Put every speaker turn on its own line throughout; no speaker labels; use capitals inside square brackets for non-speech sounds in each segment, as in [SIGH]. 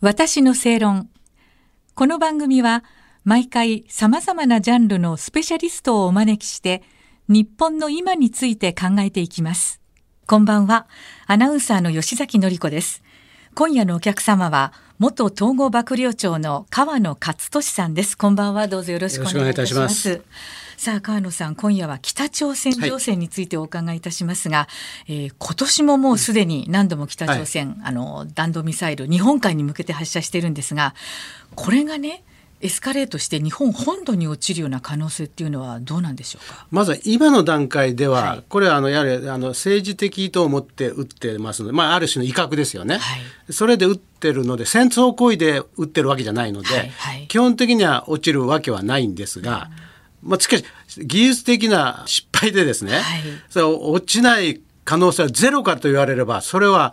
私の正論。この番組は毎回様々なジャンルのスペシャリストをお招きして日本の今について考えていきます。こんばんは。アナウンサーの吉崎のりこです。今夜のお客様は元統合幕僚長の川野勝利さんです。こんばんは。どうぞよろしくお願いいたしま。
よろしくお願いいたし
さあ川野さん今夜は北朝鮮情勢についてお伺いいたしますが、えー今年ももうすでに何度も北朝鮮、あの弾道ミサイル日本海に向けて発射してるんですがこれがねエスカレートして日本本土に落ちるような可能性っていうのはどうなんでしょうか？
まずは今の段階では、
はい。
これはあのやはりあの政治的意図を持って撃ってますので、まあ、ある種の威嚇ですよね、
はい。
それで撃ってるので戦争行為で撃ってるわけじゃないので、
はいはい。
基本的には落ちるわけはないんですが、まあ、しかし技術的な失敗でですね、
はい。
それ落ちない可能性はゼロかと言われればそれは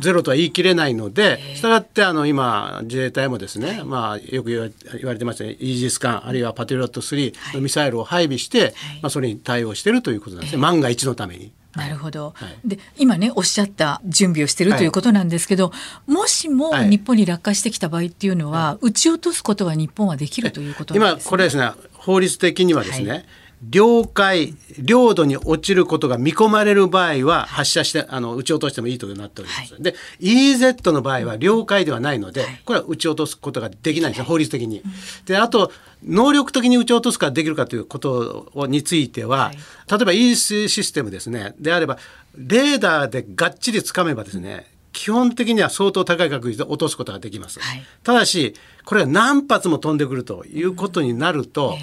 ゼロとは言い切れないので、したがってあの今自衛隊もですね、まあ、よく言われてましたねイージス艦あるいはパトリオット3のミサイルを配備して、まあ、それに対応しているということなんですね、万が一のために。
なるほど、
はい。
で今ねおっしゃった準備をしているということなんですけど、もしも
はい。
日本に落下してきた場合っていうのは、撃ち落とすことは日本はできるということなん
今
です、ね、
これですね法律的にはですね、
はい
領海領土に落ちることが見込まれる場合は発射してあの撃ち落としてもいいとなっております、
は
で EEZ の場合は領海ではないので、
はい。
これは撃ち落とすことができないんですね、法律的に。であと能力的に撃ち落とすかできるかということをについては、
はい。
例えば EEC システムですね。であればレーダーでがっちりつかめばですね基本的には相当高い確率で落とすことができます。
はい。
ただしこれは何発も飛んでくるということになると、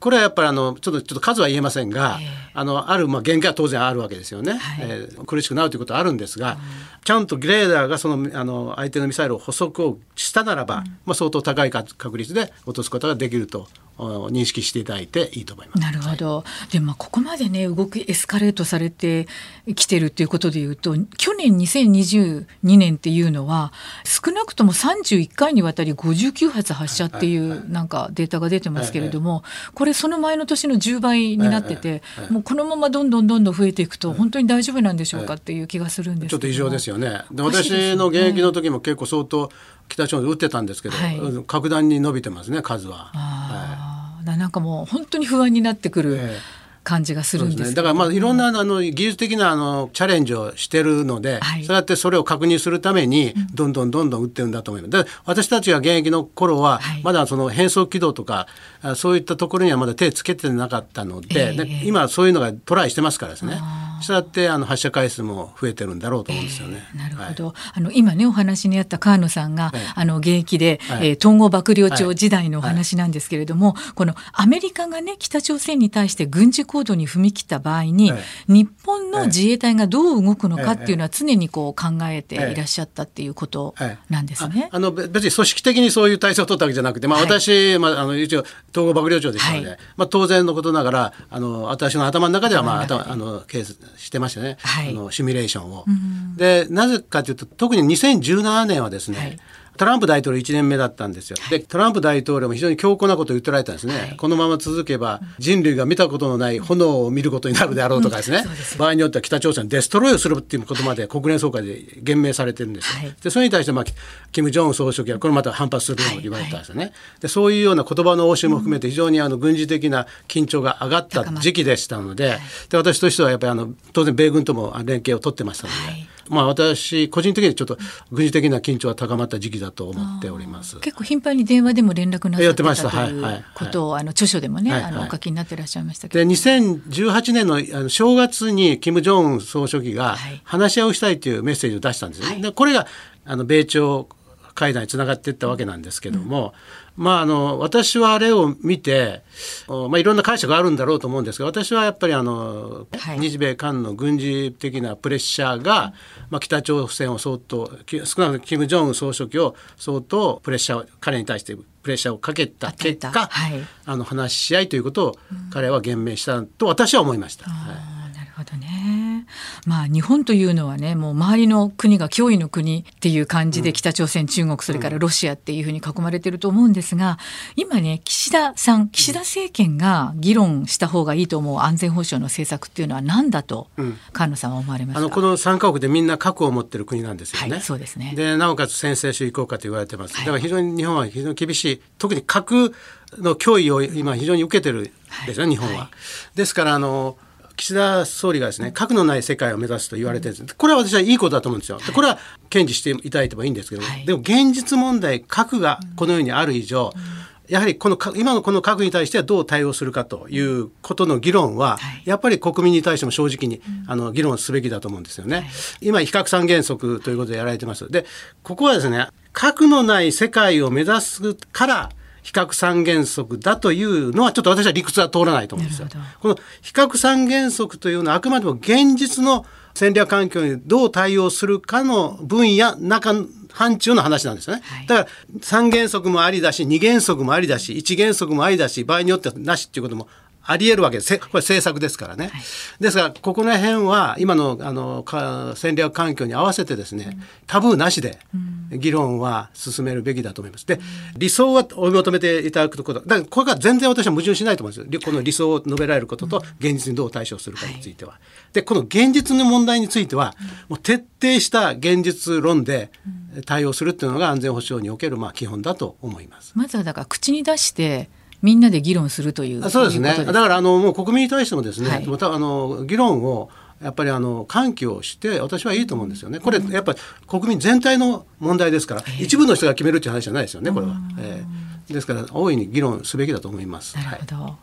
これはやっぱりあのちょっとちょっと数は言えませんが、あのあるまあ限界は当然あるわけですよね、
はい。
えー苦しくなるということはあるんですが、ちゃんとレーダーがそのあの相手のミサイルを捕捉をしたならば、まあ、相当高い確確率で落とすことができるとお認識していただいていいと思います。
なるほど、でもまあここまでね動きエスカレートされてきてるっていうことでいうと去年2022年っていうのは少なくとも31回にわたり59発発射っていうなんかデータが出てますけれどもこれその前の年の10倍になっててもうこのままどんどんどんどん増えていくと本当に大丈夫なんでしょうかっていう気がするんですけど。
ちょっと異常ですよね。で私の現役の時も結構相当北朝鮮で撃ってたんですけど、
はい。
うん格段に伸びてますね数は。
あー。ななんかもう本当に不安になってくる
え
感じがするんですけど。
だからまあいろんなあの技術的なあのチャレンジをしてるので、
はい。
そうやってそれを確認するためにどんどんどんどん打ってるんだと思います。で私たちが現役の頃は
はい。
まだその変速軌道とか、あそういったところにはまだ手つけてなかったので、
ええ。
で今はそういうのがトライしてますからですね。そうやってあの発射回数も増えてるんだろうと思うんですよね。
なるほ
はい。
ど、あの今ねお話にあった川野さんが、
ええ
あの現役で、
はい。
えー統合幕僚長時代のお話なんですけれども、このアメリカがね北朝鮮に対して軍事行動に踏み切った場合に、
え
日本の自衛隊がどう動くのかっていうのは
え
常にこう考えてい。らっしゃったっていうことなんですね。
ああのべ別に組織的にそういう体制を取ったわけじゃなくて、まあ、
はい。
私、まあ、あの一応統合幕僚長でしたので、
はい。
まあ、当然のことながらあの私の頭の中では、まあ、
頭
あのケースしてましたね、
はい。
あのシミュレーションを。でなぜかというと特に2017年はですね、
はい
トランプ大統領1年目だったんですよ。で、トランプ大統領も非常に強硬なことを言ってられたんですね。
はい。
このまま続けば人類が見たことのない炎を見ることになるであろうとかですね。
そうです。
場合によっては北朝鮮をデストロイをするっていうことまで国連総会で言明されてるんですよ。
はい。
でそれに対して、まあ、金正恩総書記はこれまた反発するように言われたんですよね。でそういうような言葉の応酬も含めて非常にあの軍事的な緊張が上がった時期でしたので,、で私としてはやっぱりあの当然米軍とも連携を取ってましたので、
はい
まあ、私個人的にちょっと軍事的な緊張は高まった時期だと思っております。
結構頻繁に電話でも連絡なさっ
ててました
たという
はいはい
ことをあの著書でもね、
はいはい。
あのお書きになってらっしゃいましたけど。
で2018年のあの正月に金正恩総書記が
はい。
話し合いをしたいというメッセージを出したんです。ね。
はい。
でこれがあの米朝会談につながっていったわけなんですけども、まああの私はあれを見て、おまあいろんな解釈があるんだろうと思うんですが、私はやっぱりあの、
はい
日米韓の軍事的なプレッシャーが、まあ北朝鮮を相当き少なくとも金正恩総書記を相当プレッシャーを彼に対してプレッシャーをかけた結果、
たはい
あの話し合いということを彼は言明したと私は思いました。はい
あーなるほどね。まあ日本というのはね、もう周りの国が脅威の国っていう感じで北朝鮮、中国、それからロシアっていうふうに囲まれてると思うんですが、今ね、岸田さん、岸田政権が議論した方がいいと思う安全保障の政策っていうのは何だと、菅野さんは思われますか？
あのこの3カ国でみんな核を持ってる国なんですよね。
はい、そうですね。
で、なおかつ先制主義国家と言われてます。だから非常に日本は非常に厳しい、特に核の脅威を今非常に受けてるですね、はい、日本は。はい、ですからあの岸田総理がですね核のない世界を目指すと言われてるんです。これは私はいいことだと思うんですよ。これは堅持していただいてもいいんですけど、はい、でも現実問題核がこのようにある以上、うん、やはりこの今のこの核に対してはどう対応するかということの議論は、やっぱり国民に対しても正直に、あの議論すべきだと思うんですよね。今非核三原則ということでやられてます。でここはですね核のない世界を目指すから比較三原則だというのはちょっと私は理屈は通らないと思うんですよ。この比較三原則というのはあくまでも現実の戦略環境にどう対応するかの分野中範疇の話なんですよね。はい、だから三原則もありだし二原則もありだし一原則もありだし場合によってはなしっていうこともあり得るわけです。これ政策ですからね。はい、ですが、ここら辺は今のあの戦略環境に合わせてですね、うん、タブーなしで議論は進めるべきだと思います。で、理想は追い求めていただくこと、だからこれが全然私は矛盾しないと思うんですよ。この理想を述べられることと現実にどう対処するかについては。で、この現実の問題については、もう徹底した現実論で対応するっていうのが安全保障におけるまあ基本だと思います。
まずはだから口に出してみんなで議論するという
そうですね。だからあのもう国民に対してもですね、はい、またあの議論をやっぱりあの喚起をして私はいいと思うんですよね。これやっぱり国民全体の問題ですから、一部の人が決めるっていう話じゃないですよねこれは。えーですから大いに議論すべきだと思います。
なるほど。はい、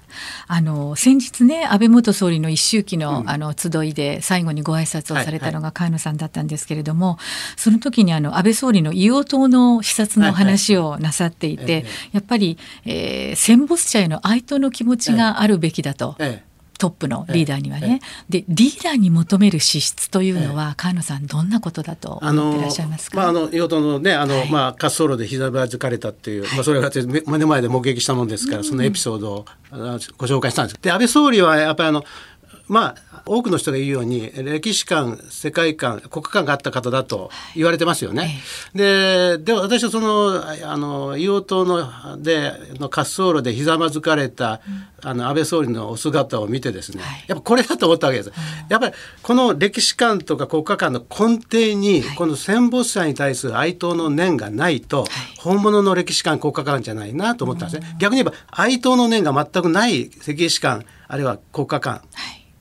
あの先日ね安倍元総理の一周忌の、うん、あの集いで最後にご挨拶をされたのが菅野さんだったんですけれども、はいはい、その時にあの安倍総理の硫黄島の視察の話をなさっていて、はいはい、やっぱり、えー、戦没者への哀悼の気持ちがあるべきだと。ええトップのリーダーにはね、でリーダーに求める資質というのは、菅野さんどんなことだと思ってらっしゃいますか？
まああの与党のねあの、はい、まあ滑走路で膝ばづかれたっていう、はい、まあそれが目の前で目撃したもんですから、そのエピソードをご紹介したんです。で安倍総理はやっぱりあのまあ多くの人が言うように歴史観世界観国家観があった方だと言われてますよね。でで私はそのあの硫黄島のでの滑走路でひざまずかれた、あの安倍総理のお姿を見てですね、やっぱこれだと思ったわけです。やっぱりこの歴史観とか国家観の根底に、この戦没者に対する哀悼の念がないと、本物の歴史観国家観じゃないなと思ったんですね。逆に言えば哀悼の念が全くない歴史観あるいは国家観、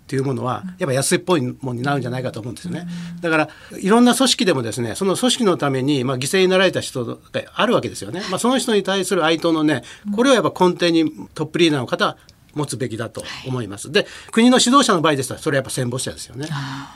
っていうものはやっぱ安いっぽいものになるんじゃないかと思うんですよね。だからいろんな組織でもですねその組織のためにまあ犠牲になられた人があるわけですよね。まあ、その人に対する哀悼のねこれはやっぱ根底にトップリーダーの方は持つべきだと思います。で国の指導者の場合でしたらそれはやっぱ戦没者ですよね。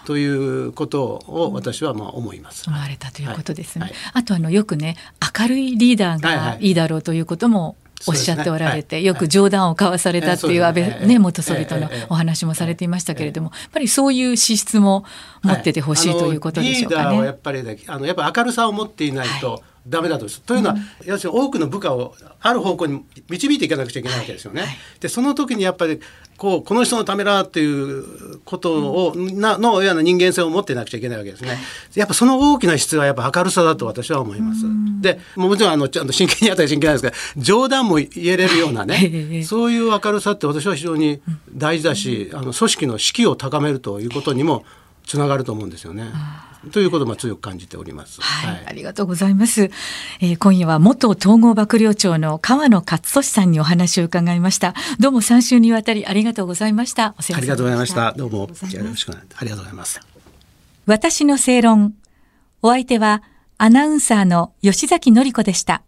ということを私はまあ思います。
思われたということですね。はいはい、あとあのよくね明るいリーダーがいいだろうということもおっしゃっておられて、ねはい、よく冗談を交わされたっていう安倍、ね、元総理とのお話もされていましたけれども、やっぱりそういう資質も持っててほしい、ということでしょうかね。
やっぱり、ね、あのやっぱ明るさを持っていないと、ダメだと。というのは、うん、要するに多くの部下をある方向に導いていかなくちゃいけないわけですよね。はい、でその時にやっぱりこうこの人のためだっていうことを、うん、なのような人間性を持ってなくちゃいけないわけですね。やっぱその大きな質はやっぱ明るさだと私は思います。うん、でもちろんあのちゃんと真剣にやったら真剣なんですけど冗談も言えれるようなね [LAUGHS] そういう明るさって私は非常に大事だし、あの組織の士気を高めるということにもつながると思うんですよね。ということも強く感じております。
はい、はい、ありがとうございます。えー、今夜は元統合幕僚長の川野勝利さんにお話を伺いました。どうも3週にわたりありがとうございました。
ありがとうございました。どうもよろしくありがとうございます。
私の正論。お相手はアナウンサーの吉崎紀子でした。